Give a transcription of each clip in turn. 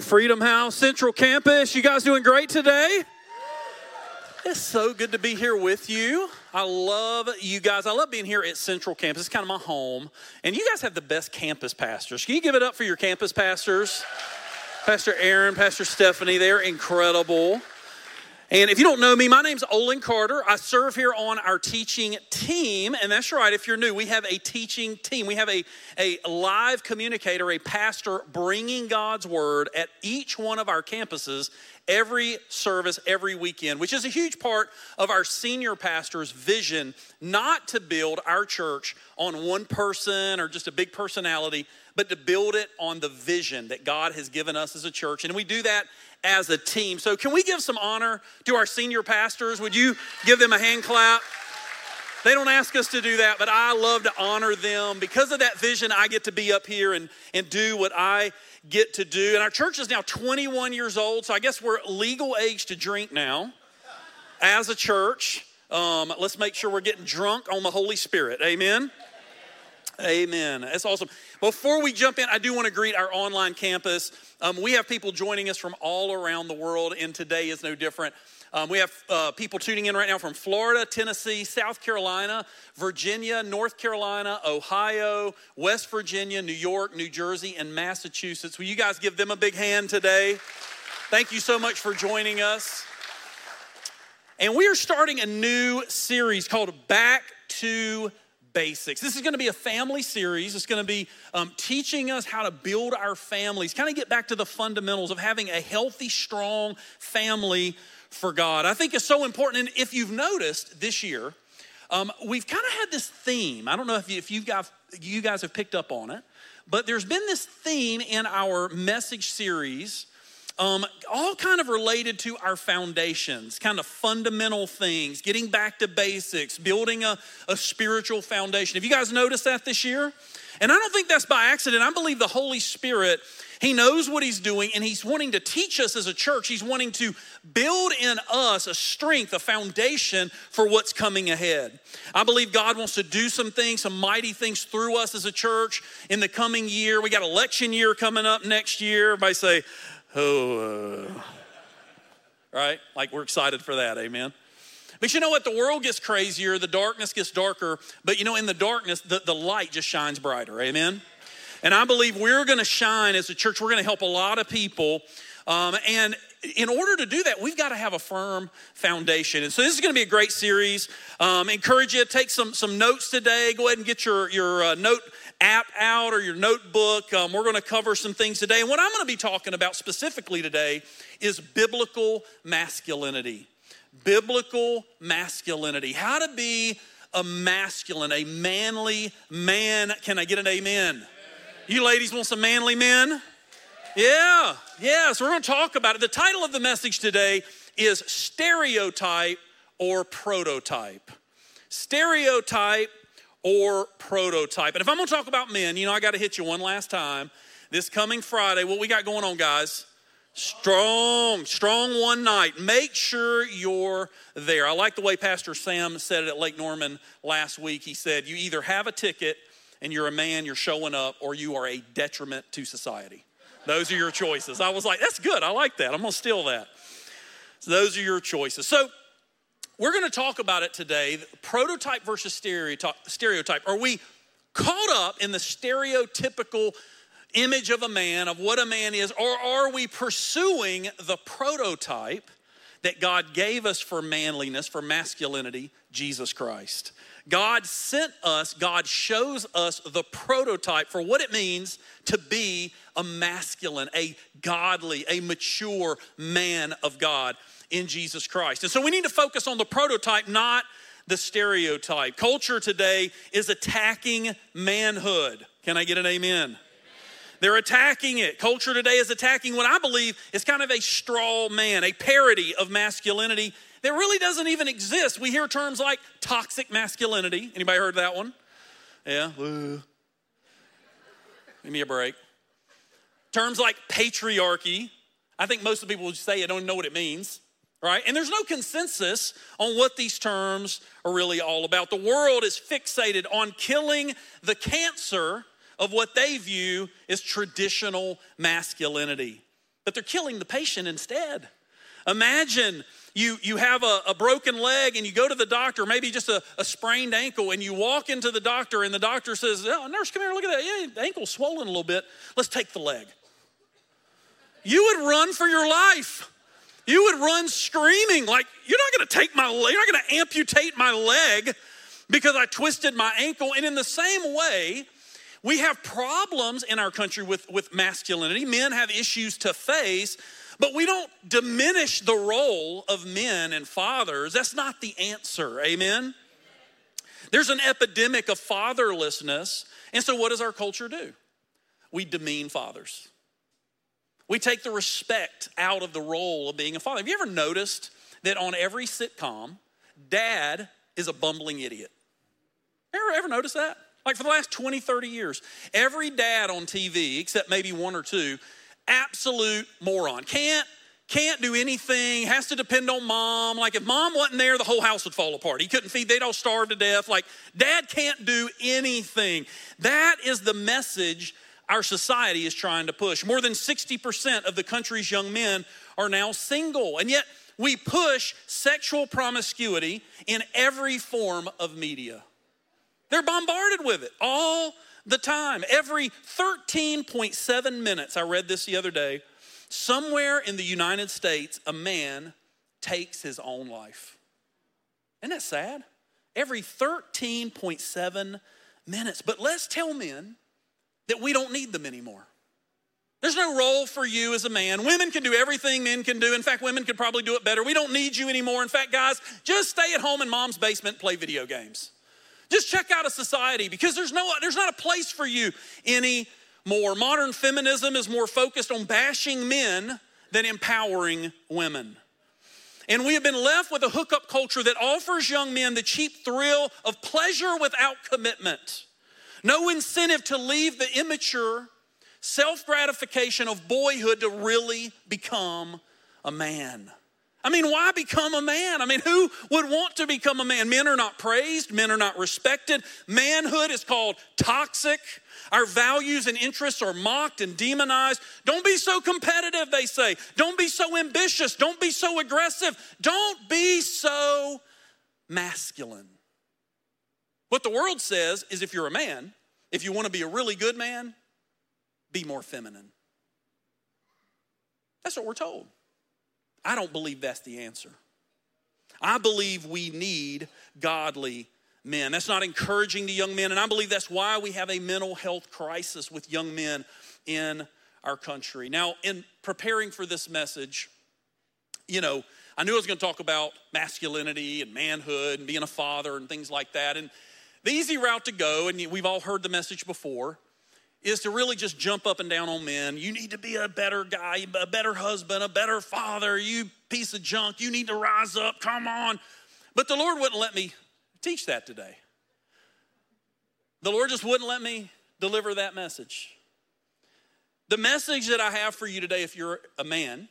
Freedom House, Central Campus. You guys doing great today? It's so good to be here with you. I love you guys. I love being here at Central Campus. It's kind of my home. And you guys have the best campus pastors. Can you give it up for your campus pastors? Pastor Aaron, Pastor Stephanie, they're incredible. And if you don't know me, my name's Olan Carder. I serve here on our teaching team. And that's right, if you're new, we have a teaching team. We have a, a live communicator, a pastor bringing God's word at each one of our campuses every service, every weekend, which is a huge part of our senior pastor's vision not to build our church on one person or just a big personality, but to build it on the vision that God has given us as a church. And we do that as a team. So, can we give some honor to our senior pastors? Would you give them a hand clap? They don't ask us to do that, but I love to honor them. Because of that vision, I get to be up here and, and do what I get to do. And our church is now 21 years old, so I guess we're legal age to drink now as a church. Um, let's make sure we're getting drunk on the Holy Spirit. Amen. Amen. That's awesome. Before we jump in, I do want to greet our online campus. Um, we have people joining us from all around the world, and today is no different. Um, we have uh, people tuning in right now from Florida, Tennessee, South Carolina, Virginia, North Carolina, Ohio, West Virginia, New York, New Jersey, and Massachusetts. Will you guys give them a big hand today? Thank you so much for joining us. And we are starting a new series called Back to basics. This is going to be a family series. It's going to be um, teaching us how to build our families, kind of get back to the fundamentals of having a healthy, strong family for God. I think it's so important. And if you've noticed this year, um, we've kind of had this theme. I don't know if you, if you guys, you guys have picked up on it, but there's been this theme in our message series um, all kind of related to our foundations, kind of fundamental things, getting back to basics, building a, a spiritual foundation. Have you guys noticed that this year? And I don't think that's by accident. I believe the Holy Spirit, He knows what He's doing, and He's wanting to teach us as a church. He's wanting to build in us a strength, a foundation for what's coming ahead. I believe God wants to do some things, some mighty things through us as a church in the coming year. We got election year coming up next year. Everybody say, oh, uh, right? Like we're excited for that, amen. But you know what? The world gets crazier, the darkness gets darker, but you know, in the darkness, the, the light just shines brighter, amen. And I believe we're gonna shine as a church, we're gonna help a lot of people. Um, and in order to do that, we've got to have a firm foundation. And so this is going to be a great series. Um, encourage you to take some, some notes today. Go ahead and get your, your uh, note app out or your notebook. Um, we're going to cover some things today. And what I'm going to be talking about specifically today is biblical masculinity. Biblical masculinity. How to be a masculine, a manly man. Can I get an amen? amen. You ladies want some manly men? Yeah, yeah. So we're going to talk about it. The title of the message today is Stereotype or Prototype. Stereotype or prototype. And if I'm gonna talk about men, you know, I gotta hit you one last time. This coming Friday, what we got going on, guys? Strong, strong one night. Make sure you're there. I like the way Pastor Sam said it at Lake Norman last week. He said, You either have a ticket and you're a man, you're showing up, or you are a detriment to society. Those are your choices. I was like, That's good. I like that. I'm gonna steal that. So, those are your choices. So, we're going to talk about it today prototype versus stereotype. Are we caught up in the stereotypical image of a man, of what a man is, or are we pursuing the prototype that God gave us for manliness, for masculinity, Jesus Christ? God sent us, God shows us the prototype for what it means to be a masculine, a godly, a mature man of God in Jesus Christ. And so we need to focus on the prototype, not the stereotype. Culture today is attacking manhood. Can I get an amen? They're attacking it. Culture today is attacking what I believe is kind of a straw man, a parody of masculinity that really doesn't even exist. We hear terms like toxic masculinity. Anybody heard that one? Yeah. Give me a break. Terms like patriarchy. I think most of the people who say it don't know what it means right? And there's no consensus on what these terms are really all about. The world is fixated on killing the cancer of what they view as traditional masculinity. but they're killing the patient instead. Imagine you, you have a, a, broken leg and you go to the doctor, maybe just a, a, sprained ankle, and you walk into the doctor, and the doctor says, oh, Nurse, come here, look at that. Yeah, ankle's swollen a little bit. Let's take the leg. You would run for your life. You would run screaming, like, You're not gonna take my leg, you're not gonna amputate my leg because I twisted my ankle. And in the same way, we have problems in our country with, with masculinity. Men have issues to face, but we don't diminish the role of men and fathers. That's not the answer. Amen? There's an epidemic of fatherlessness. And so, what does our culture do? We demean fathers. We take the respect out of the role of being a father. Have you ever noticed that on every sitcom, dad is a bumbling idiot? Ever, ever notice that? Like for the last 20, 30 years, every dad on TV, except maybe one or two, absolute moron. Can't can't do anything, has to depend on mom. Like if mom wasn't there, the whole house would fall apart. He couldn't feed, they'd all starve to death. Like dad can't do anything. That is the message our society is trying to push. More than 60% of the country's young men are now single. And yet we push sexual promiscuity in every form of media. They're bombarded with it all the time. Every 13.7 minutes, I read this the other day, somewhere in the United States, a man takes his own life. Isn't that sad? Every 13.7 minutes. But let's tell men that we don't need them anymore. There's no role for you as a man. Women can do everything men can do. In fact, women could probably do it better. We don't need you anymore. In fact, guys, just stay at home in mom's basement play video games. Just check out a society because there's no there's not a place for you anymore. Modern feminism is more focused on bashing men than empowering women. And we have been left with a hookup culture that offers young men the cheap thrill of pleasure without commitment. No incentive to leave the immature self gratification of boyhood to really become a man. I mean, why become a man? I mean, who would want to become a man? Men are not praised, men are not respected. Manhood is called toxic. Our values and interests are mocked and demonized. Don't be so competitive, they say. Don't be so ambitious. Don't be so aggressive. Don't be so masculine. What the world says is if you're a man, if you want to be a really good man, be more feminine. That's what we're told. I don't believe that's the answer. I believe we need godly men. That's not encouraging to young men, and I believe that's why we have a mental health crisis with young men in our country. Now, in preparing for this message, you know, I knew I was going to talk about masculinity and manhood and being a father and things like that. And the easy route to go, and we've all heard the message before, is to really just jump up and down on men. You need to be a better guy, a better husband, a better father. You piece of junk. You need to rise up. Come on. But the Lord wouldn't let me teach that today. The Lord just wouldn't let me deliver that message. The message that I have for you today, if you're a man,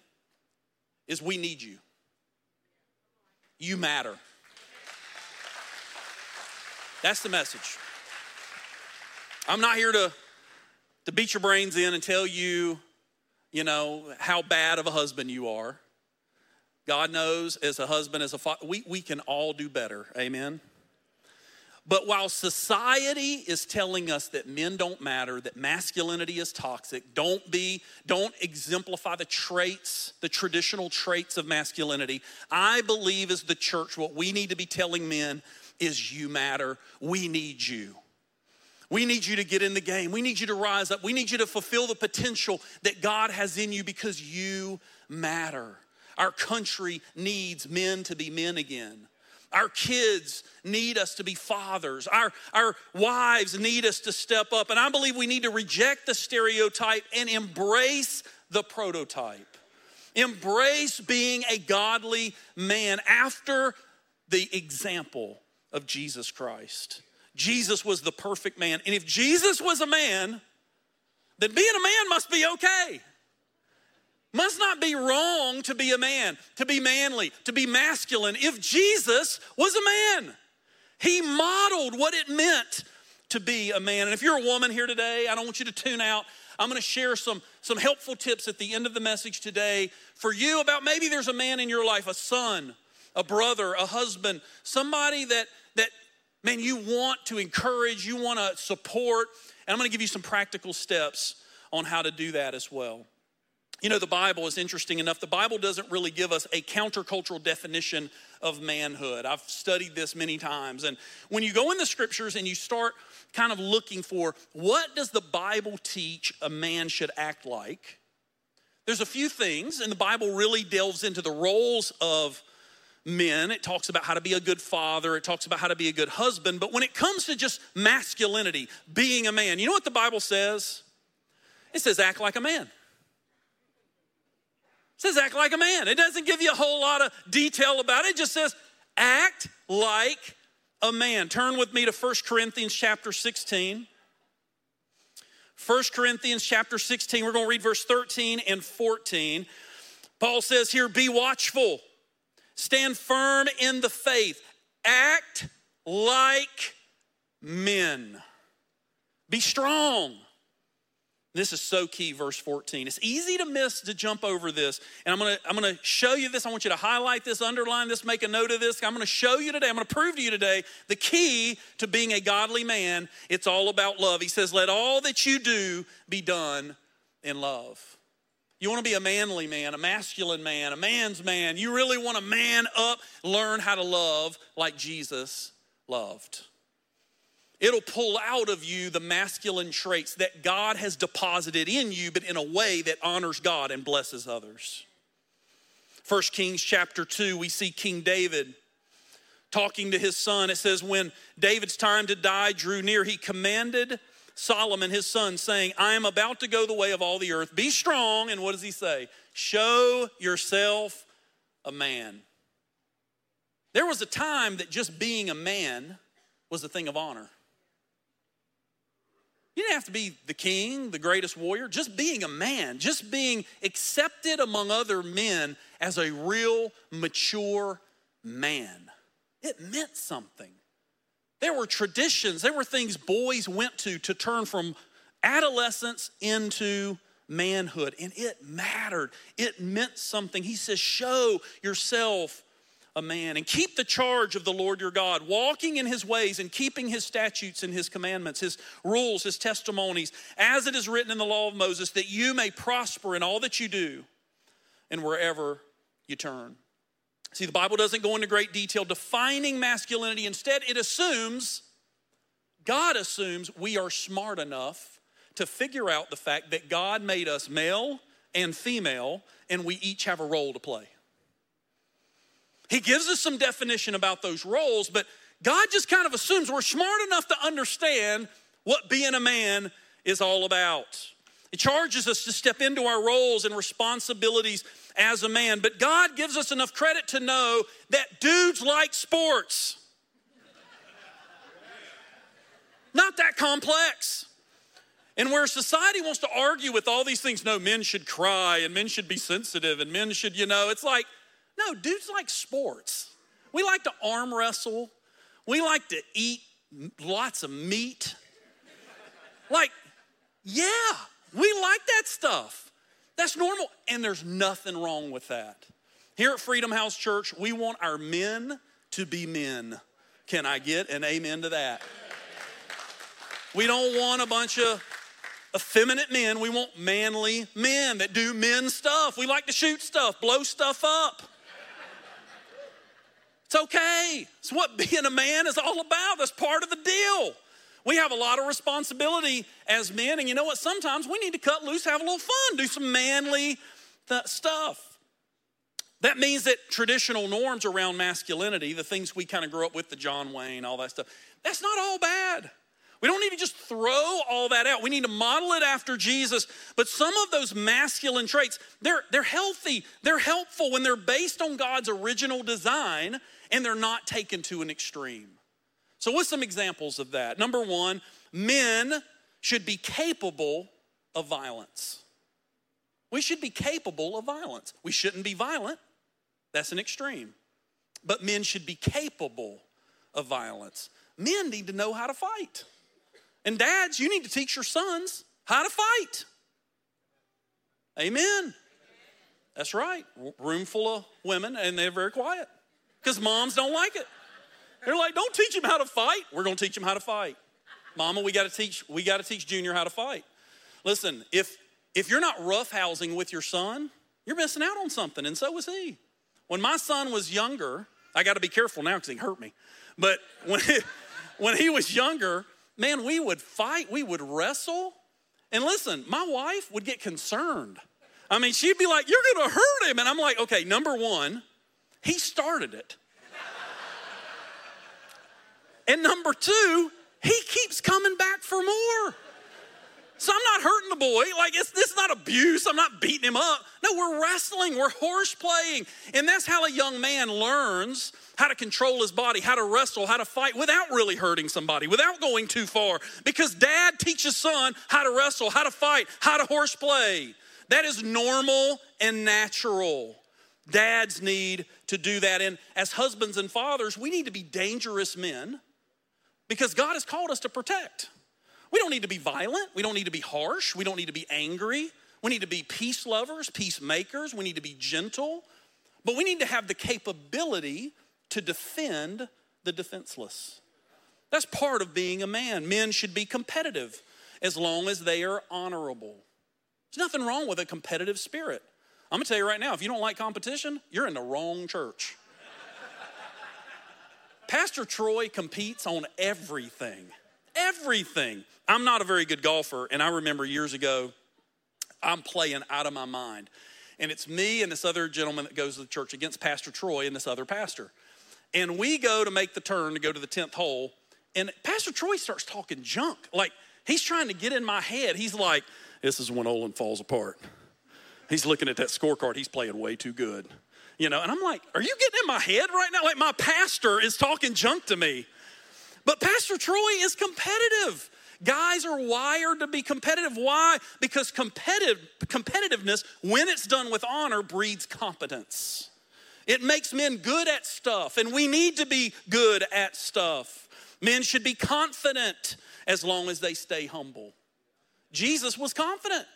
is we need you. You matter. That's the message. I'm not here to to beat your brains in and tell you, you know, how bad of a husband you are. God knows as a husband, as a father, we, we can all do better. Amen. But while society is telling us that men don't matter, that masculinity is toxic, don't be, don't exemplify the traits, the traditional traits of masculinity, I believe as the church, what we need to be telling men is you matter. We need you. We need you to get in the game. We need you to rise up. We need you to fulfill the potential that God has in you because you matter. Our country needs men to be men again. Our kids need us to be fathers. Our, our wives need us to step up. And I believe we need to reject the stereotype and embrace the prototype. Embrace being a godly man after the example of Jesus Christ. Jesus was the perfect man. And if Jesus was a man, then being a man must be okay. Must not be wrong to be a man, to be manly, to be masculine. If Jesus was a man, he modeled what it meant to be a man. And if you're a woman here today, I don't want you to tune out. I'm going to share some, some helpful tips at the end of the message today for you about maybe there's a man in your life, a son, a brother, a husband, somebody that, that man, you want to encourage, you want to support. And I'm going to give you some practical steps on how to do that as well. You know, the Bible is interesting enough. The Bible doesn't really give us a countercultural definition of manhood. I've studied this many times. And when you go in the scriptures and you start kind of looking for what does the Bible teach a man should act like, there's a few things, and the Bible really delves into the roles of men. It talks about how to be a good father, it talks about how to be a good husband. But when it comes to just masculinity, being a man, you know what the Bible says? It says, act like a man. It says, act like a man. It doesn't give you a whole lot of detail about it. It just says, act like a man. Turn with me to 1 Corinthians chapter 16. 1 Corinthians chapter 16, we're going to read verse 13 and 14. Paul says here, Be watchful, stand firm in the faith, act like men, be strong. This is so key, verse 14. It's easy to miss to jump over this. And I'm gonna, I'm gonna show you this. I want you to highlight this, underline this, make a note of this. I'm gonna show you today, I'm gonna prove to you today the key to being a godly man. It's all about love. He says, Let all that you do be done in love. You wanna be a manly man, a masculine man, a man's man. You really wanna man up, learn how to love like Jesus loved. It'll pull out of you the masculine traits that God has deposited in you, but in a way that honors God and blesses others. First Kings chapter 2, we see King David talking to his son. It says, When David's time to die drew near, he commanded Solomon, his son, saying, I am about to go the way of all the earth. Be strong. And what does he say? Show yourself a man. There was a time that just being a man was a thing of honor. You didn't have to be the king, the greatest warrior. Just being a man, just being accepted among other men as a real mature man, it meant something. There were traditions, there were things boys went to to turn from adolescence into manhood, and it mattered. It meant something. He says, Show yourself a man and keep the charge of the Lord your God, walking in his ways and keeping his statutes and his commandments, his rules, his testimonies, as it is written in the law of Moses, that you may prosper in all that you do and wherever you turn. See, the Bible doesn't go into great detail defining masculinity. Instead, it assumes, God assumes, we are smart enough to figure out the fact that God made us male and female, and we each have a role to play. He gives us some definition about those roles, but God just kind of assumes we're smart enough to understand what being a man is all about. He charges us to step into our roles and responsibilities as a man, but God gives us enough credit to know that dudes like sports. Not that complex. And where society wants to argue with all these things, no, men should cry and men should be sensitive and men should, you know, it's like, no, dudes like sports. We like to arm wrestle. We like to eat lots of meat. Like, yeah, we like that stuff. That's normal. And there's nothing wrong with that. Here at Freedom House Church, we want our men to be men. Can I get an amen to that? We don't want a bunch of effeminate men. We want manly men that do men stuff. We like to shoot stuff, blow stuff up. It's okay. It's what being a man is all about. That's part of the deal. We have a lot of responsibility as men, and you know what? Sometimes we need to cut loose, have a little fun, do some manly th- stuff. That means that traditional norms around masculinity, the things we kind of grew up with, the John Wayne, all that stuff, that's not all bad. We don't need to just throw all that out. We need to model it after Jesus. But some of those masculine traits, they're, they're healthy, they're helpful when they're based on God's original design and they're not taken to an extreme. So, what's some examples of that? Number one, men should be capable of violence. We should be capable of violence. We shouldn't be violent, that's an extreme. But men should be capable of violence. Men need to know how to fight. And dads, you need to teach your sons how to fight. Amen. That's right. Room full of women, and they're very quiet because moms don't like it. They're like, don't teach him how to fight. We're going to teach him how to fight. Mama, we got to teach. We got to teach Junior how to fight. Listen, if if you're not roughhousing with your son, you're missing out on something, and so was he. When my son was younger, I got to be careful now because he hurt me. But when he, when he was younger, man, we would fight, we would wrestle, and listen, my wife would get concerned. I mean, she'd be like, "You're going to hurt him," and I'm like, "Okay, number one, he started it." And number two, he keeps coming back for more. So I'm not hurting the boy. Like it's this is not abuse. I'm not beating him up. No, we're wrestling, we're horse playing. And that's how a young man learns how to control his body, how to wrestle, how to fight without really hurting somebody, without going too far. Because dad teaches son how to wrestle, how to fight, how to horse play. That is normal and natural. Dads need to do that. And as husbands and fathers, we need to be dangerous men because God has called us to protect. We don't need to be violent. We don't need to be harsh. We don't need to be angry. We need to be peace lovers, peacemakers. We need to be gentle. But we need to have the capability to defend the defenseless. That's part of being a man. Men should be competitive as long as they are honorable. There's nothing wrong with a competitive spirit. I'm gonna tell you right now if you don't like competition, you're in the wrong church. Pastor Troy competes on everything. Everything. I'm not a very good golfer, and I remember years ago, I'm playing out of my mind. And it's me and this other gentleman that goes to the church against Pastor Troy and this other pastor. And we go to make the turn to go to the 10th hole, and Pastor Troy starts talking junk. Like, he's trying to get in my head. He's like, This is when Olan falls apart. He's looking at that scorecard. He's playing way too good you know, and I'm like, are you getting in my head right now? Like my pastor is talking junk to me. But Pastor Troy is competitive. Guys are wired to be competitive. Why? Because competitive, competitiveness, when it's done with honor, breeds competence. It makes men good at stuff, and we need to be good at stuff. Men should be confident as long as they stay humble. Jesus was confident.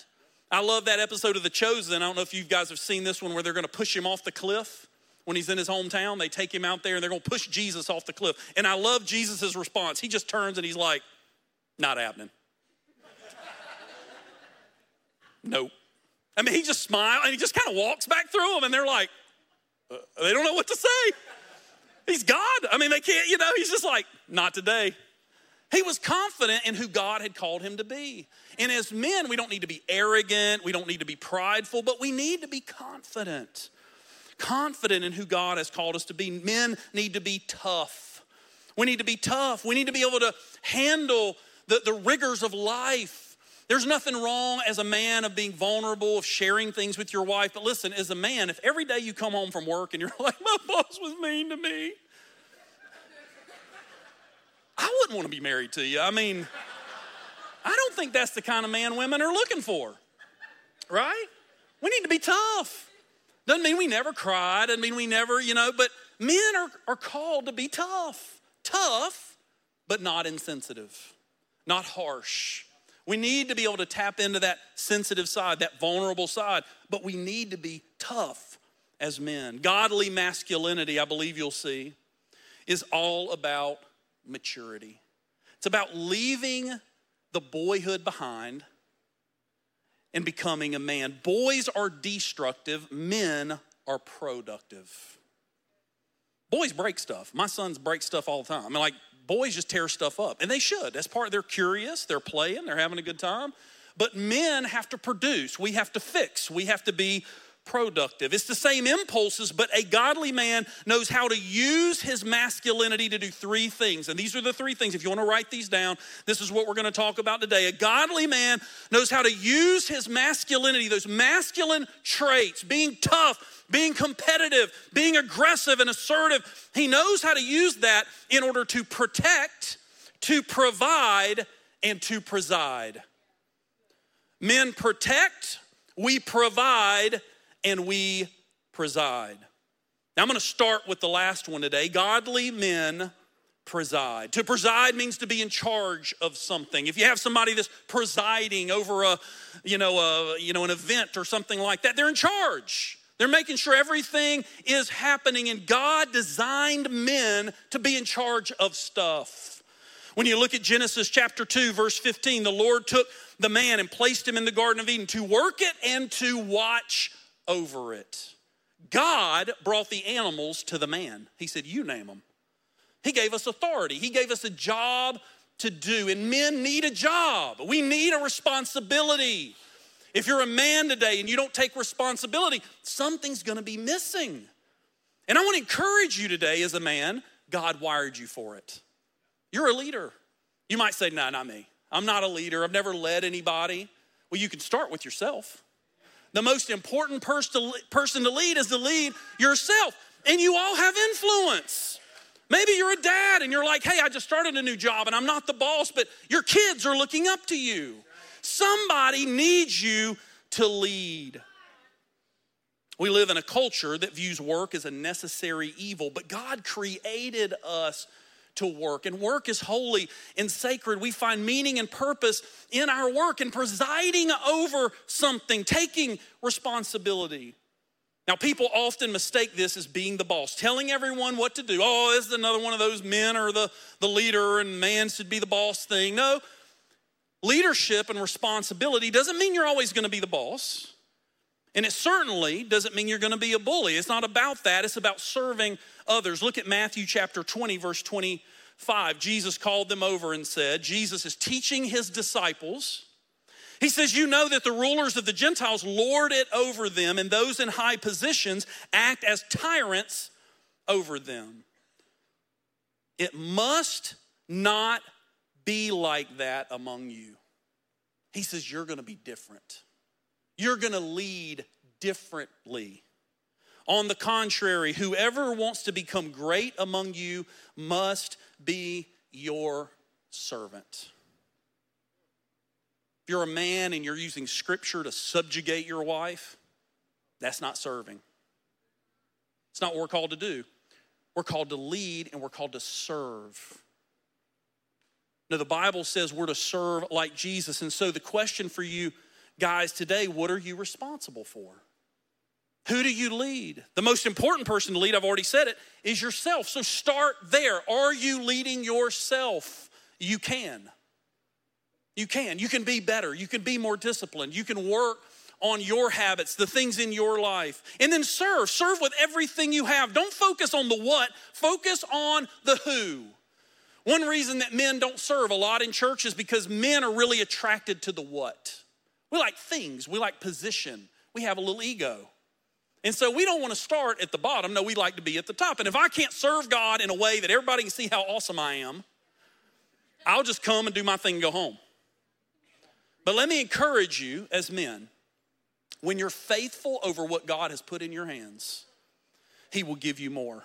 I love that episode of The Chosen. I don't know if you guys have seen this one where they're going to push him off the cliff when he's in his hometown. They take him out there and they're going to push Jesus off the cliff. And I love Jesus' response. He just turns and he's like, not happening. nope. I mean, he just smiles and he just kind of walks back through them and they're like, uh, they don't know what to say. He's God. I mean, they can't, you know, he's just like, not today. He was confident in who God had called him to be. And as men, we don't need to be arrogant, we don't need to be prideful, but we need to be confident. Confident in who God has called us to be. Men need to be tough. We need to be tough. We need to be able to handle the, the rigors of life. There's nothing wrong as a man of being vulnerable, of sharing things with your wife. But listen, as a man, if every day you come home from work and you're like, my boss was mean to me, I wouldn't want to be married to you. I mean, I don't think that's the kind of man women are looking for, right? We need to be tough. Doesn't mean we never cry, doesn't mean we never, you know, but men are, are called to be tough. Tough, but not insensitive, not harsh. We need to be able to tap into that sensitive side, that vulnerable side, but we need to be tough as men. Godly masculinity, I believe you'll see, is all about maturity. It's about leaving the boyhood behind and becoming a man. Boys are destructive, men are productive. Boys break stuff. My sons break stuff all the time. I mean, like, boys just tear stuff up, and they should. That's part, they're curious, they're playing, they're having a good time. But men have to produce, we have to fix, we have to be productive. It's the same impulses, but a godly man knows how to use his masculinity to do three things. And these are the three things. If you want to write these down, this is what we're going to talk about today. A godly man knows how to use his masculinity, those masculine traits, being tough, being competitive, being aggressive and assertive. He knows how to use that in order to protect, to provide, and to preside. Men protect, we provide, and we preside. Now I'm going to start with the last one today. Godly men preside. To preside means to be in charge of something. If you have somebody that's presiding over a, you know, a, you know, an event or something like that, they're in charge. They're making sure everything is happening, and God designed men to be in charge of stuff. When you look at Genesis chapter 2, verse 15, the Lord took the man and placed him in the Garden of Eden to work it and to watch over it. God brought the animals to the man. He said, You name them. He gave us authority, He gave us a job to do. And men need a job, we need a responsibility. If you're a man today and you don't take responsibility, something's gonna be missing. And I wanna encourage you today as a man, God wired you for it. You're a leader. You might say, No, nah, not me. I'm not a leader. I've never led anybody. Well, you can start with yourself. The most important person to lead is to lead yourself. And you all have influence. Maybe you're a dad and you're like, hey, I just started a new job and I'm not the boss, but your kids are looking up to you. Somebody needs you to lead. We live in a culture that views work as a necessary evil, but God created us to work, and work is holy and sacred. We find meaning and purpose in our work and presiding over something, taking responsibility. Now, people often mistake this as being the boss, telling everyone what to do. Oh, this is another one of those men or the, the leader, and man should be the boss thing. No, leadership and responsibility doesn't mean you're always going to be the boss. And it certainly doesn't mean you're going to be a bully. It's not about that, it's about serving others. Look at Matthew chapter 20, verse 25. Jesus called them over and said, Jesus is teaching his disciples he says, You know that the rulers of the Gentiles lord it over them, and those in high positions act as tyrants over them. It must not be like that among you. He says, You're going to be different. You're going to lead differently. On the contrary, whoever wants to become great among you must be your servant If you're a man and you're using scripture to subjugate your wife, that's not serving. It's not what we're called to do. We're called to lead and we're called to serve. Now, the Bible says we're to serve like Jesus. And so, the question for you guys today what are you responsible for? Who do you lead? The most important person to lead, I've already said it, is yourself. So, start there. Are you leading yourself? You can. You can. You can be better. You can be more disciplined. You can work on your habits, the things in your life. And then serve. Serve with everything you have. Don't focus on the what, focus on the who. One reason that men don't serve a lot in church is because men are really attracted to the what. We like things, we like position, we have a little ego. And so we don't want to start at the bottom. No, we like to be at the top. And if I can't serve God in a way that everybody can see how awesome I am, I'll just come and do my thing and go home. But let me encourage you as men when you're faithful over what God has put in your hands, He will give you more.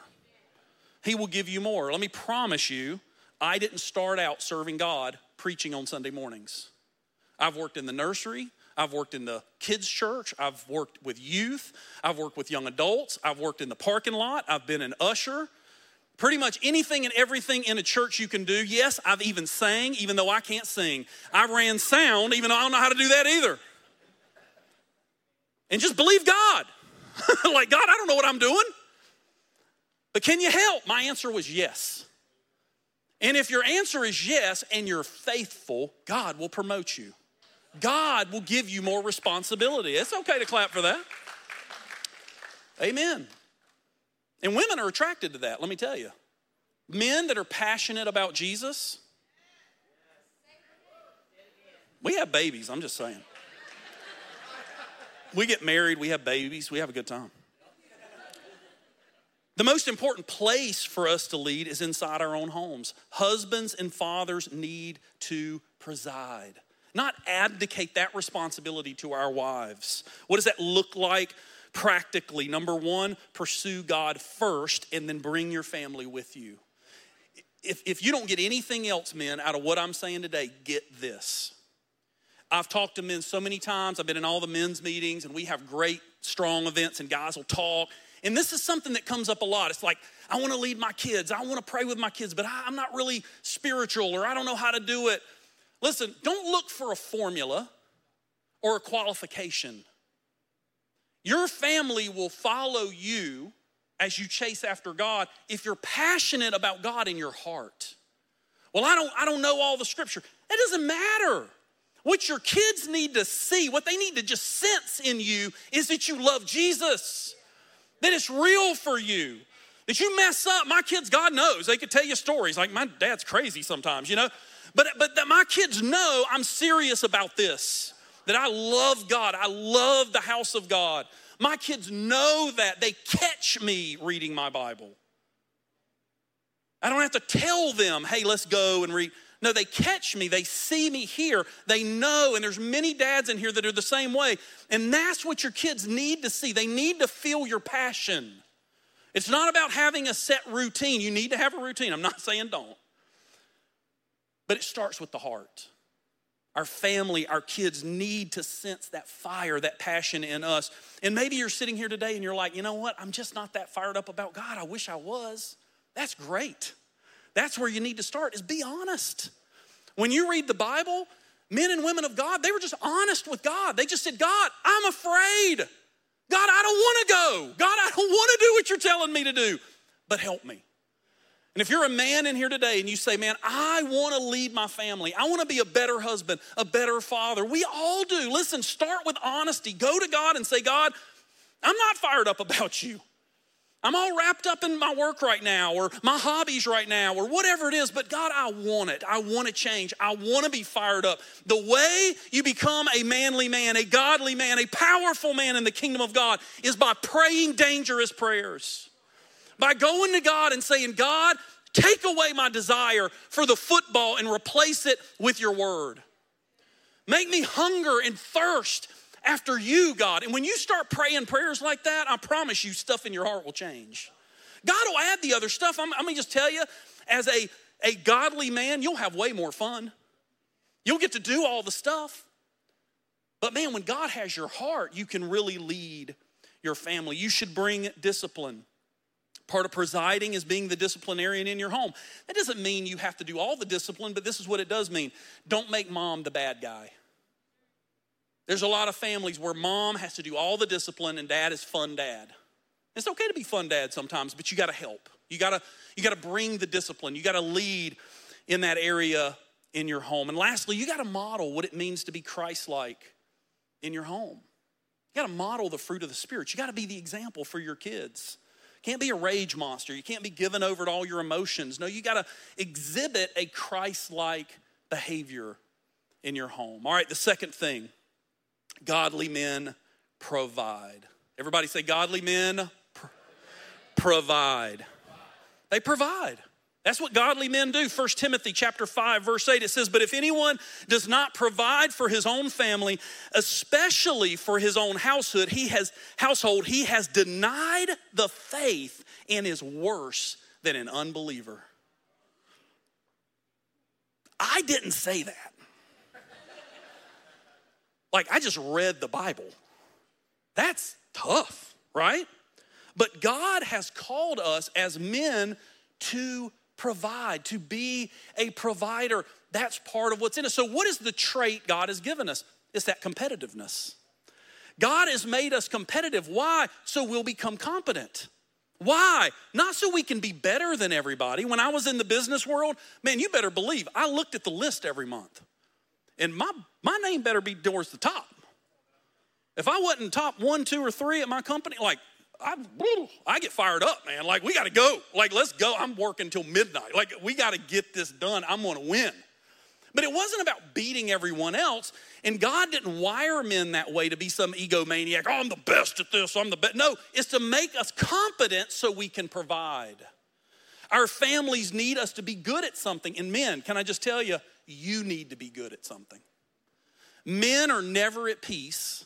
He will give you more. Let me promise you, I didn't start out serving God preaching on Sunday mornings. I've worked in the nursery, I've worked in the kids' church, I've worked with youth, I've worked with young adults, I've worked in the parking lot, I've been an usher, Pretty much anything and everything in a church you can do. Yes, I've even sang, even though I can't sing. I ran sound, even though I don't know how to do that either. And just believe God. like, God, I don't know what I'm doing. But can you help? My answer was yes. And if your answer is yes and you're faithful, God will promote you. God will give you more responsibility. It's okay to clap for that. Amen. And women are attracted to that, let me tell you. Men that are passionate about Jesus, we have babies, I'm just saying. We get married, we have babies, we have a good time. The most important place for us to lead is inside our own homes. Husbands and fathers need to preside, not abdicate that responsibility to our wives. What does that look like? practically. Number one, pursue God first and then bring your family with you. If, if you don't get anything else, men, out of what I'm saying today, get this. I've talked to men so many times. I've been in all the men's meetings, and we have great, strong events, and guys will talk. And this is something that comes up a lot. It's like, I want to lead my kids, I want to pray with my kids, but I'm not really spiritual or I don't know how to do it. Listen, don't look for a formula or a qualification. Your family will follow you as you chase after God if you're passionate about God in your heart. Well, I don't I don't know all the scripture. That doesn't matter. What your kids need to see, what they need to just sense in you is that you love Jesus. That it's real for you. That you mess up, my kids, God knows, they could tell you stories. Like my dad's crazy sometimes, you know? But but that my kids know I'm serious about this. That I love God. I love the house of God. My kids know that. They catch me reading my Bible. I don't have to tell them, hey, let's go and read. No, they catch me, they see me here, they know, and there's many dads in here that are the same way. And that's what your kids need to see. They need to feel your passion. It's not about having a set routine. You need to have a routine. I'm not saying don't. But it starts with the heart. Our family, our kids need to sense that fire, that passion in us. And maybe you're sitting here today and you're like, you know what? I'm just not that fired up about God. I wish I was. That's great. That's where you need to start is be honest. When you read the Bible, men and women of God, they were just honest with God. They just said, God, I'm afraid. God, I don't want to go. God, I don't want to do what you're telling me to do, but help me. And if you're a man in here today and you say, Man, I want to lead my family, I want to be a better husband, a better father, we all do. Listen, start with honesty. Go to God and say, God, I'm not fired up about you. I'm all wrapped up in my work right now or my hobbies right now or whatever it is, but God, I want it. I want to change. I want to be fired up. The way you become a manly man, a godly man, a powerful man in the kingdom of God is by praying dangerous prayers by going to God and saying, God, take away my desire for the football and replace it with your word. Make me hunger and thirst after you, God. And when you start praying prayers like that, I promise you, stuff in your heart will change. God will add the other stuff. I'm, I'm gonna just tell you, as a, a godly man, you'll have way more fun. You'll get to do all the stuff. But man, when God has your heart, you can really lead your family. You should bring discipline. Part of presiding is being the disciplinarian in your home. That doesn't mean you have to do all the discipline, but this is what it does mean. Don't make mom the bad guy. There's a lot of families where mom has to do all the discipline and dad is fun dad. It's okay to be fun dad sometimes, but you got to help. You got to you got to bring the discipline. You got to lead in that area in your home. And lastly, you got to model what it means to be Christ-like in your home. You got to model the fruit of the spirit. You got to be the example for your kids can't be a rage monster. You can't be given over to all your emotions. No, you got to exhibit a Christ like behavior in your home. All right, the second thing godly men provide. Everybody say, godly men pr- provide. They provide. That's what godly men do. 1 Timothy chapter 5 verse 8 it says, "But if anyone does not provide for his own family, especially for his own household, he has household, he has denied the faith and is worse than an unbeliever." I didn't say that. like I just read the Bible. That's tough, right? But God has called us as men to provide, to be a provider. That's part of what's in us. So, what is the trait God has given us? It's that competitiveness. God has made us competitive. Why? So we'll become competent. Why? Not so we can be better than everybody. When I was in the business world, man, you better believe I looked at the list every month. And my, my name better be towards the top. If I wasn't top one, two, or three at my company, like I, I get fired up, man. Like, we got to go. Like, let's go. I'm working till midnight. Like, we got to get this done. I'm going to win. But it wasn't about beating everyone else. And God didn't wire men that way to be some egomaniac. Oh, I'm the best at this. I'm the best. No, it's to make us competent so we can provide. Our families need us to be good at something. And men, can I just tell you, you need to be good at something. Men are never at peace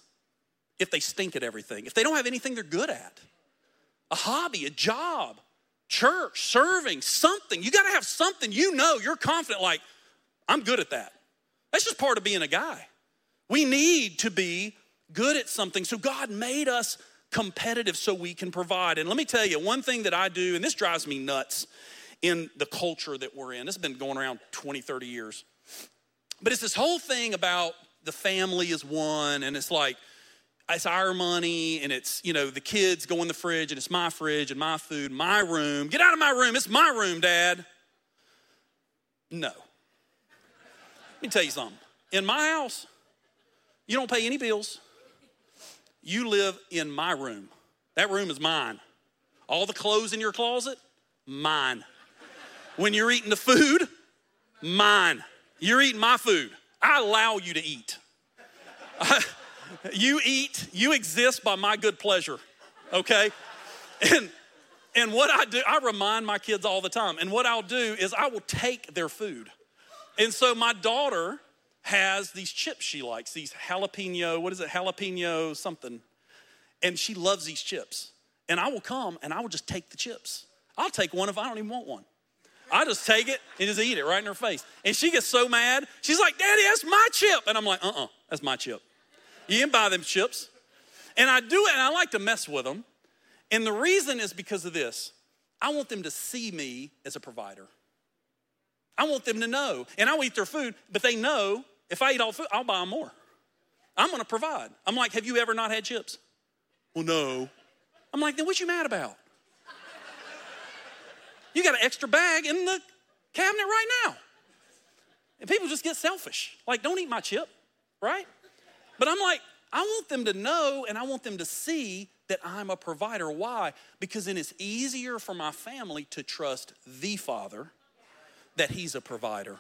if they stink at everything, if they don't have anything they're good at a hobby, a job, church, serving, something. You got to have something you know you're confident, like, I'm good at that. That's just part of being a guy. We need to be good at something. So God made us competitive so we can provide. And let me tell you, one thing that I do, and this drives me nuts in the culture that we're in, this has been going around 20, 30 years. But it's this whole thing about the family is one, and it's like, it's our money, and it's, you know, the kids go in the fridge, and it's my fridge, and my food, my room. Get out of my room, it's my room, Dad. No. Let me tell you something. In my house, you don't pay any bills. You live in my room. That room is mine. All the clothes in your closet, mine. When you're eating the food, mine. You're eating my food. I allow you to eat. you eat, you exist by my good pleasure, okay? And and what I do, I remind my kids all the time. And what I'll do is I will take their food. And so my daughter has these chips she likes, these jalapeno, what is it, jalapeno something. And she loves these chips. And I will come and I will just take the chips. I'll take one if I don't even want one. I just take it and just eat it right in her face. And she gets so mad. She's like, Daddy, that's my chip. And I'm like, uh uh-uh, uh, that's my chip. You didn't buy them chips. And I do it and I like to mess with them. And the reason is because of this I want them to see me as a provider. I want them to know. And I'll eat their food, but they know if I eat all food, I'll buy them more. I'm gonna provide. I'm like, have you ever not had chips? Well, no. I'm like, then what you mad about? You got an extra bag in the cabinet right now. And people just get selfish. Like, don't eat my chip, right? But I'm like, I want them to know and I want them to see that I'm a provider. Why? Because then it's easier for my family to trust the Father that He's a provider.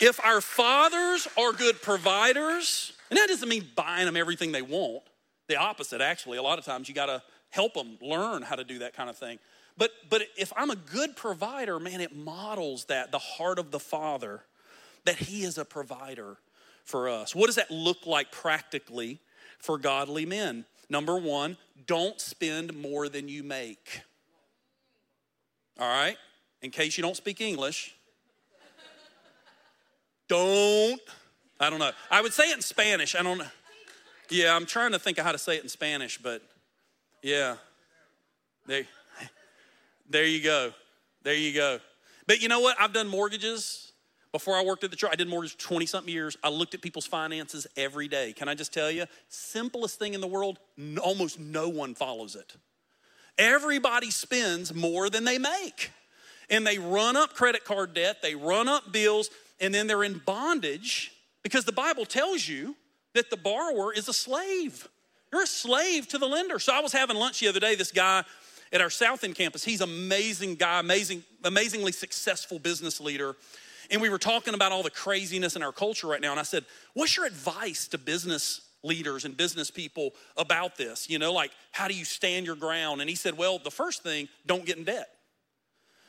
If our fathers are good providers, and that doesn't mean buying them everything they want, the opposite, actually. A lot of times you got to help them learn how to do that kind of thing. But, but if I'm a good provider, man, it models that, the heart of the Father, that He is a provider for us. What does that look like practically for godly men? Number one, don't spend more than you make. All right? In case you don't speak English, don't. I don't know. I would say it in Spanish. I don't know. Yeah, I'm trying to think of how to say it in Spanish, but yeah. There, there you go. There you go. But you know what? I've done mortgages before I worked at the church. I did mortgage 20 something years. I looked at people's finances every day. Can I just tell you? Simplest thing in the world, almost no one follows it. Everybody spends more than they make. And they run up credit card debt, they run up bills, and then they're in bondage because the Bible tells you that the borrower is a slave. You're a slave to the lender. So I was having lunch the other day, this guy at our South End campus, he's amazing guy, amazing, amazingly successful business leader. And we were talking about all the craziness in our culture right now. And I said, What's your advice to business leaders and business people about this? You know, like, how do you stand your ground? And he said, Well, the first thing, don't get in debt.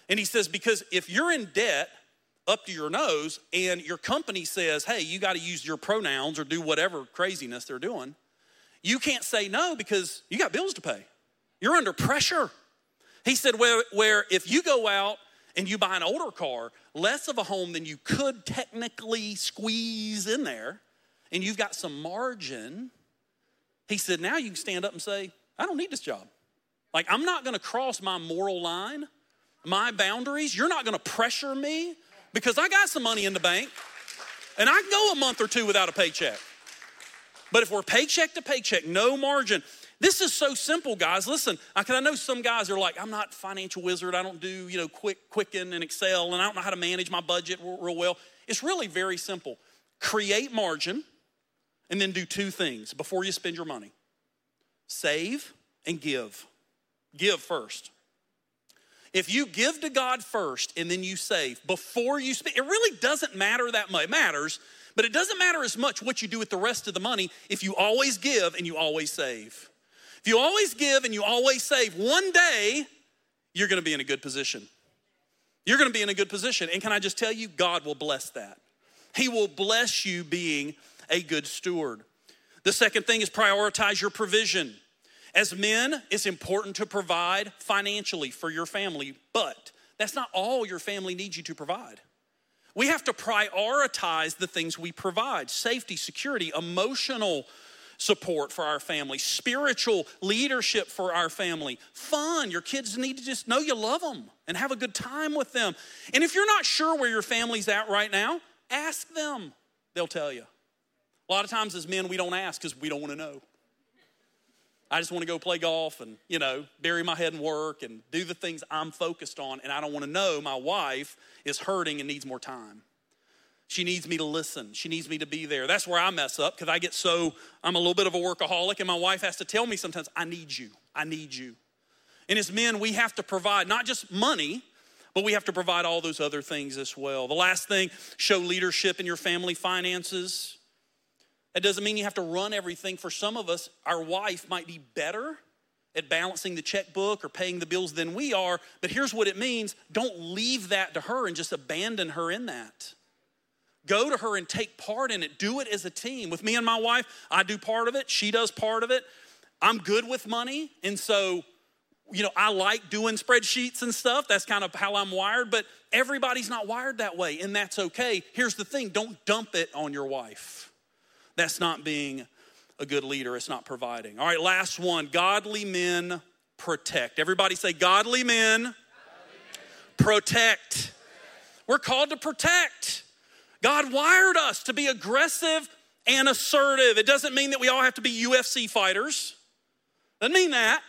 And he says, Because if you're in debt, up to your nose and your company says, hey, you got to use your pronouns or do whatever craziness they're doing, you can't say no because you got bills to pay. You're under pressure. He said, where, where if you go out and you buy an older car, less of a home than you could technically squeeze in there, and you've got some margin, he said, now you can stand up and say, I don't need this job. Like, I'm not gonna cross my moral line, my boundaries. You're not gonna pressure me because I got some money in the bank and I can go a month or two without a paycheck. But if we're paycheck to paycheck, no margin, this is so simple, guys. Listen, I, I know some guys are like, I'm not financial wizard. I don't do, you know, quick, Quicken and Excel, and I don't know how to manage my budget real well. It's really very simple. Create margin, and then do two things before you spend your money save and give. Give first. If you give to God first and then you save before you spend, it really doesn't matter that much. It matters, but it doesn't matter as much what you do with the rest of the money if you always give and you always save. If you always give and you always save, one day you're gonna be in a good position. You're gonna be in a good position. And can I just tell you, God will bless that. He will bless you being a good steward. The second thing is prioritize your provision. As men, it's important to provide financially for your family, but that's not all your family needs you to provide. We have to prioritize the things we provide safety, security, emotional support for our family, spiritual leadership for our family, fun. Your kids need to just know you love them and have a good time with them. And if you're not sure where your family's at right now, ask them, they'll tell you. A lot of times as men, we don't ask because we don't want to know. I just want to go play golf and, you know, bury my head in work and do the things I'm focused on. And I don't want to know my wife is hurting and needs more time. She needs me to listen. She needs me to be there. That's where I mess up because I get so, I'm a little bit of a workaholic, and my wife has to tell me sometimes, I need you. I need you. And as men, we have to provide not just money, but we have to provide all those other things as well. The last thing, show leadership in your family finances. That doesn't mean you have to run everything. For some of us, our wife might be better at balancing the checkbook or paying the bills than we are, but here's what it means don't leave that to her and just abandon her in that. Go to her and take part in it. Do it as a team. With me and my wife, I do part of it, she does part of it. I'm good with money, and so you know, I like doing spreadsheets and stuff. That's kind of how I'm wired, but everybody's not wired that way, and that's okay. Here's the thing don't dump it on your wife. That's not being a good leader, it's not providing. All right, last one godly men protect. Everybody say, godly men, godly men. protect. We're called to protect. God wired us to be aggressive and assertive. It doesn't mean that we all have to be UFC fighters. Doesn't mean that.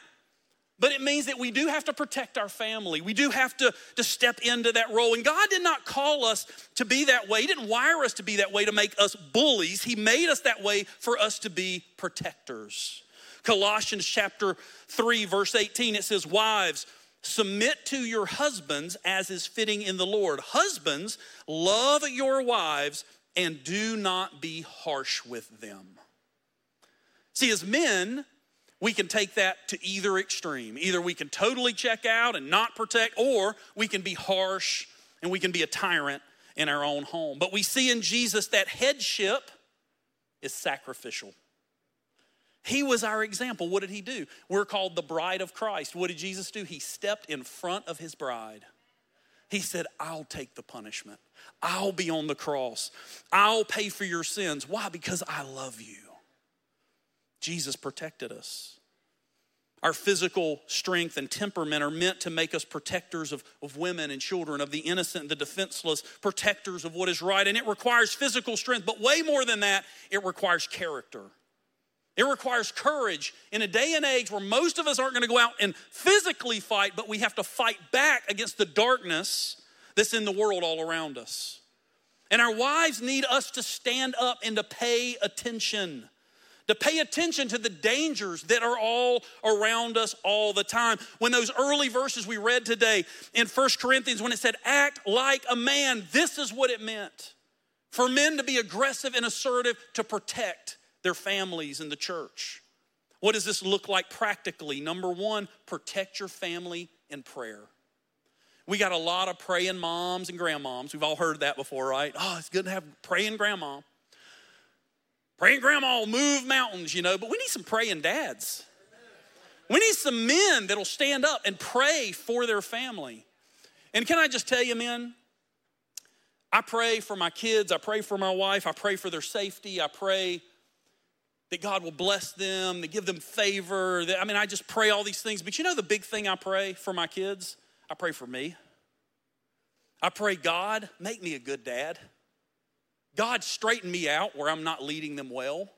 But it means that we do have to protect our family. We do have to, to step into that role. And God did not call us to be that way. He didn't wire us to be that way to make us bullies. He made us that way for us to be protectors. Colossians chapter 3, verse 18, it says, Wives, submit to your husbands as is fitting in the Lord. Husbands, love your wives and do not be harsh with them. See, as men, we can take that to either extreme. Either we can totally check out and not protect, or we can be harsh and we can be a tyrant in our own home. But we see in Jesus that headship is sacrificial. He was our example. What did he do? We're called the bride of Christ. What did Jesus do? He stepped in front of his bride. He said, I'll take the punishment. I'll be on the cross. I'll pay for your sins. Why? Because I love you. Jesus protected us. Our physical strength and temperament are meant to make us protectors of, of women and children, of the innocent, the defenseless, protectors of what is right. And it requires physical strength, but way more than that, it requires character. It requires courage in a day and age where most of us aren't going to go out and physically fight, but we have to fight back against the darkness that's in the world all around us. And our wives need us to stand up and to pay attention to pay attention to the dangers that are all around us all the time. When those early verses we read today in First Corinthians, when it said, act like a man, this is what it meant. For men to be aggressive and assertive to protect their families and the church. What does this look like practically? Number one, protect your family in prayer. We got a lot of praying moms and grandmoms. We've all heard that before, right? Oh, it's good to have praying grandma. Praying grandma will move mountains, you know, but we need some praying dads. We need some men that'll stand up and pray for their family. And can I just tell you, men, I pray for my kids, I pray for my wife, I pray for their safety, I pray that God will bless them, to give them favor. I mean, I just pray all these things. But you know the big thing I pray for my kids? I pray for me. I pray, God, make me a good dad. God, straighten me out where I'm not leading them well.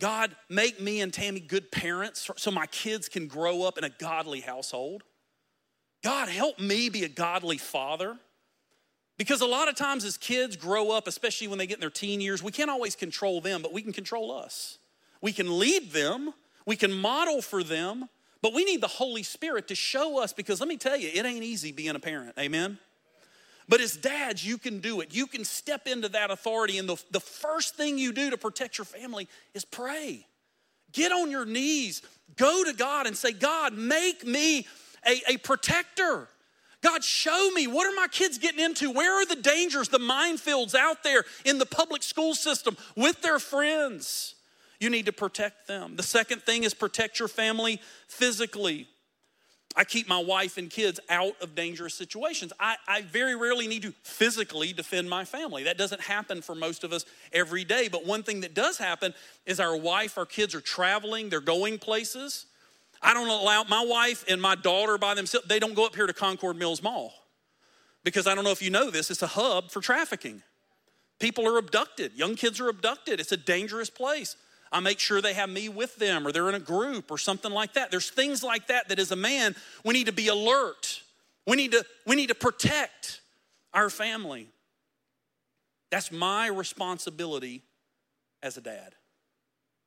God, make me and Tammy good parents so my kids can grow up in a godly household. God, help me be a godly father. Because a lot of times as kids grow up, especially when they get in their teen years, we can't always control them, but we can control us. We can lead them, we can model for them, but we need the Holy Spirit to show us because let me tell you, it ain't easy being a parent. Amen? But as dads, you can do it. You can step into that authority. And the, the first thing you do to protect your family is pray. Get on your knees. Go to God and say, God, make me a, a protector. God, show me what are my kids getting into? Where are the dangers, the minefields out there in the public school system with their friends? You need to protect them. The second thing is protect your family physically. I keep my wife and kids out of dangerous situations. I, I, very rarely need to physically defend my family. That doesn't happen for most of us every day. But one thing that does happen is our wife, our kids are traveling, they're going places. I don't allow my wife and my daughter by themselves, they don't go up here to Concord Mills Mall. Because I don't know if you know this, it's a hub for trafficking. People are abducted, young kids are abducted. It's a dangerous place. I make sure they have me with them or they're in a group or something like that. There's things like that that as a man, we need to be alert. We need to, we need to protect our family. That's my responsibility as a dad.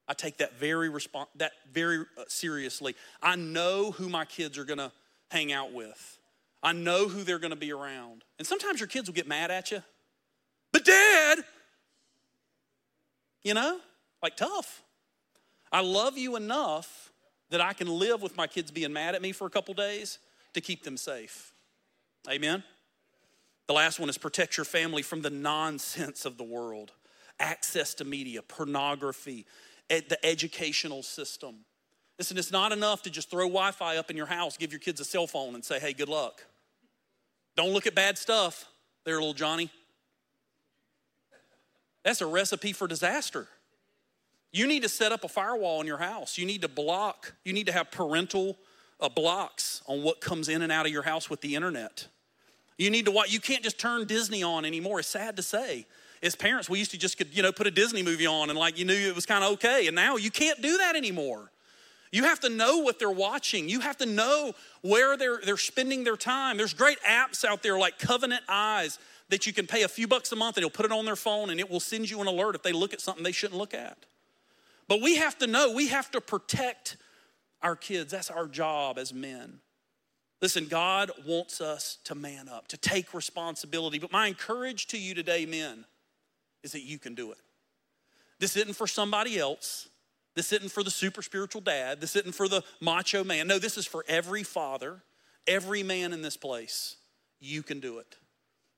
I take that very respons- that very uh, seriously. I know who my kids are going to hang out with. I know who they're going to be around. And sometimes your kids will get mad at you. But dad, you know, like tough. I love you enough that I can live with my kids being mad at me for a couple days to keep them safe. Amen. The last one is protect your family from the nonsense of the world. Access to media, pornography, ed- the educational system. Listen, it's not enough to just throw Wi Fi up in your house, give your kids a cell phone, and say, hey, good luck. Don't look at bad stuff there, little Johnny. That's a recipe for disaster. You need to set up a firewall in your house. You need to block, you need to have parental uh, blocks on what comes in and out of your house with the internet. You need to watch, you can't just turn Disney on anymore. It's sad to say. As parents, we used to just could, you know, put a Disney movie on and like you knew it was kind of okay. And now you can't do that anymore. You have to know what they're watching. You have to know where they're, they're spending their time. There's great apps out there like Covenant Eyes that you can pay a few bucks a month and it'll put it on their phone and it will send you an alert if they look at something they shouldn't look at. But we have to know, we have to protect our kids. That's our job as men. Listen, God wants us to man up, to take responsibility. But my encourage to you today, men, is that you can do it. This isn't for somebody else. This isn't for the super spiritual dad. This isn't for the macho man. No, this is for every father, every man in this place. You can do it.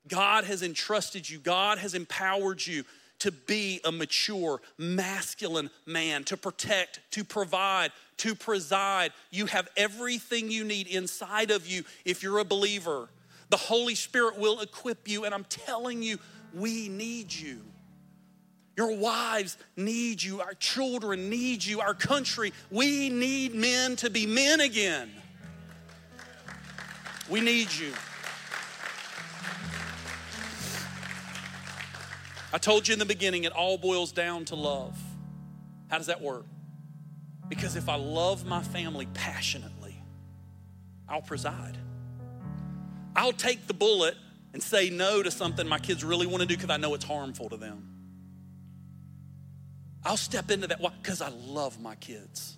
God has entrusted you, God has empowered you to be a mature, masculine man, to protect, to provide, to preside. You have everything you need inside of you if you're a believer. The Holy Spirit will equip you, and I'm telling you, we need you. Your wives need you, our children need you, our country. We need men to be men again. We need you. I told you in the beginning, it all boils down to love. How does that work? Because if I love my family passionately, I'll preside. I'll take the bullet and say no to something my kids really want to do because I know it's harmful to them. I'll step into that because I love my kids.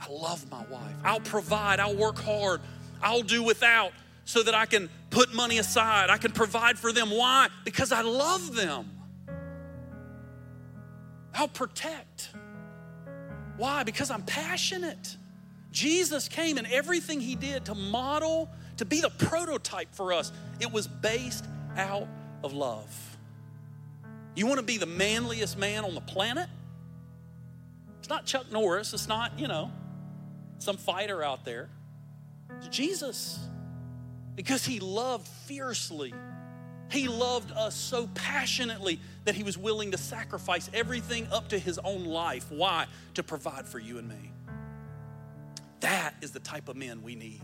I love my wife. I'll provide, I'll work hard, I'll do without so that I can put money aside. I can provide for them. Why? Because I love them. I'll protect. Why? Because I'm passionate. Jesus came and everything he did to model, to be the prototype for us, it was based out of love. You want to be the manliest man on the planet? It's not Chuck Norris, it's not, you know, some fighter out there. It's Jesus. Because he loved fiercely he loved us so passionately that he was willing to sacrifice everything up to his own life. Why? To provide for you and me. That is the type of men we need.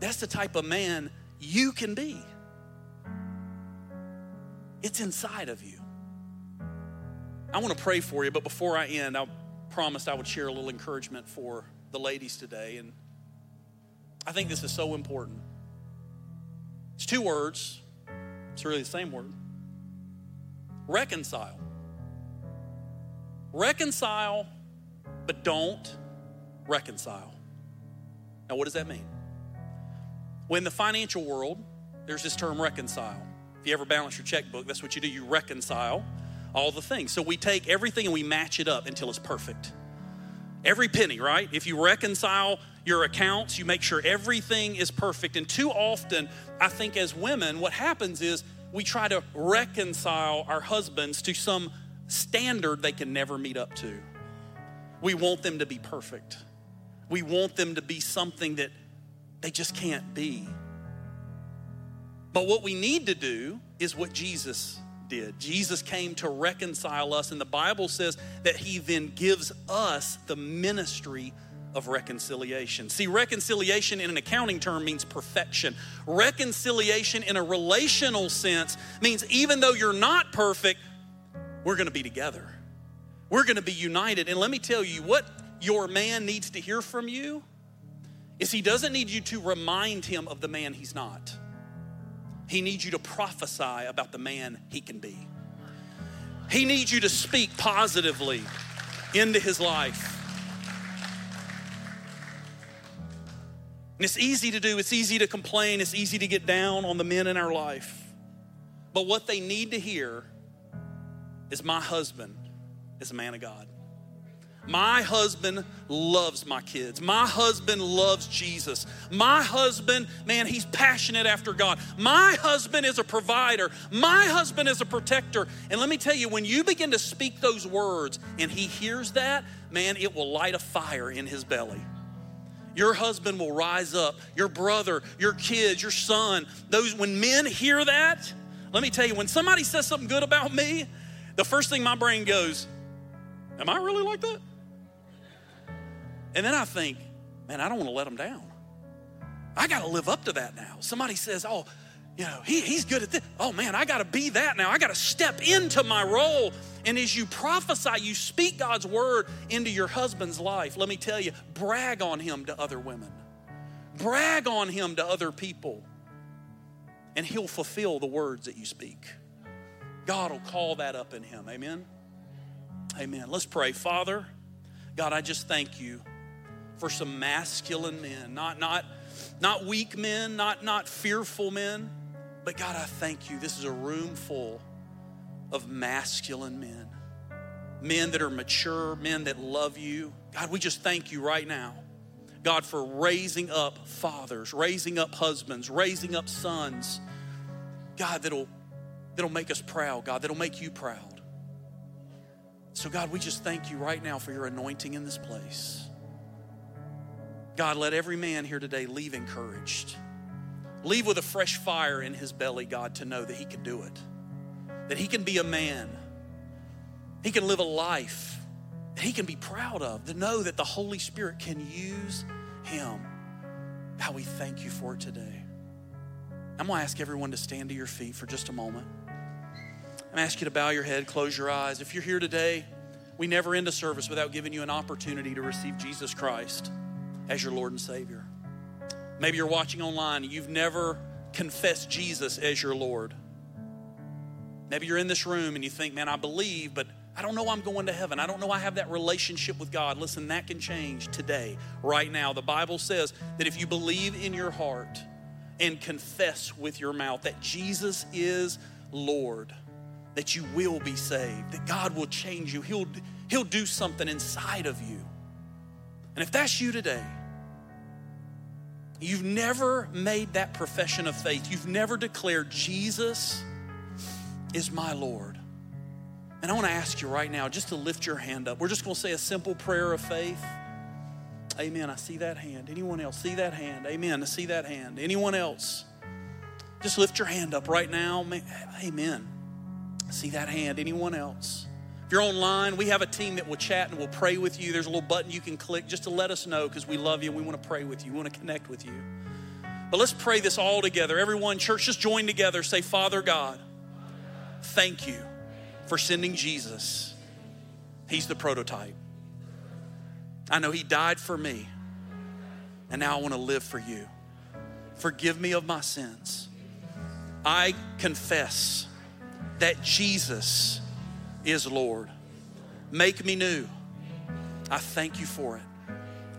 That's the type of man you can be. It's inside of you. I want to pray for you, but before I end, I promised I would share a little encouragement for the ladies today. And I think this is so important. It's two words, it's really the same word. Reconcile. Reconcile, but don't reconcile. Now, what does that mean? When the financial world, there's this term reconcile. If you ever balance your checkbook, that's what you do. You reconcile all the things. So we take everything and we match it up until it's perfect. Every penny, right? If you reconcile your accounts, you make sure everything is perfect. And too often, I think as women, what happens is we try to reconcile our husbands to some standard they can never meet up to. We want them to be perfect. We want them to be something that They just can't be. But what we need to do is what Jesus did. Jesus came to reconcile us, and the Bible says that he then gives us the ministry of reconciliation. See, reconciliation in an accounting term means perfection. Reconciliation in a relational sense means even though you're not perfect, we're going to be together. We're going to be united. And let me tell you what your man needs to hear from you is he doesn't need you to remind him of the man he's not. He needs you to prophesy about the man he can be. He needs you to speak positively into his life. And it's easy to do, it's easy to complain, it's easy to get down on the men in our life. But what they need to hear is my husband is a man of God. My husband loves my kids. My husband loves Jesus. My husband, man, he's passionate after God. My husband is a provider. My husband is a protector. And let me tell you, when you begin to speak those words and he hears that, man, it will light a fire in his belly. Your husband will rise up, your brother, your kids, your son. Those when men hear that, let me tell you, when somebody says something good about me, the first thing my brain goes, Am I really like that? And then I think, man, I don't want to let them down. I got to live up to that now. Somebody says, oh, you know, he, he's good at this. Oh man, I got to be that now. I got to step into my role. And as you prophesy, you speak God's word into your husband's life. Let me tell you, brag on him to other women, brag on him to other people, and he'll fulfill the words that you speak. God will call that up in him. Amen. Amen. Let's pray. Father, God, I just thank you for some masculine men, not, not, not weak men, not, not fearful men, but God, I thank you. This is a room full of masculine men, men that are mature, men that love you. God, we just thank you right now. God, for raising up fathers, raising up husbands, raising up sons. God, that'll, that'll make us proud, God, that'll make you proud. So, God, we just thank you right now for your anointing in this place. God, let every man here today leave encouraged. Leave with a fresh fire in his belly, God, to know that he can do it, that he can be a man, he can live a life that he can be proud of, to know that the Holy Spirit can use him. How we thank you for it today. I'm going to ask everyone to stand to your feet for just a moment. I'm going to ask you to bow your head, close your eyes. If you're here today, we never end a service without giving you an opportunity to receive Jesus Christ as your Lord and Savior. Maybe you're watching online you've never confessed Jesus as your Lord. Maybe you're in this room and you think, man, I believe, but I don't know I'm going to heaven. I don't know I have that relationship with God. Listen, that can change today, right now. The Bible says that if you believe in your heart and confess with your mouth that Jesus is Lord, that you will be saved, that God will change you. He'll, he'll do something inside of you. And if that's you today, You've never made that profession of faith. You've never declared, Jesus is my Lord. And I want to ask you right now just to lift your hand up. We're just going to say a simple prayer of faith. Amen. I see that hand. Anyone else? See that hand. Amen. I see that hand. Anyone else? Just lift your hand up right now. Amen. See that hand. Anyone else? If you're online, we have a team that will chat and will pray with you. There's a little button you can click just to let us know because we love you and we want to pray with you. We want to connect with you. But let's pray this all together. Everyone, church, just join together. Say, Father God, thank you for sending Jesus. He's the prototype. I know He died for me, and now I want to live for you. Forgive me of my sins. I confess that Jesus is Lord. Make me new. I thank you for it.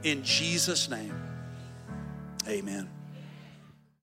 In Jesus' name, amen.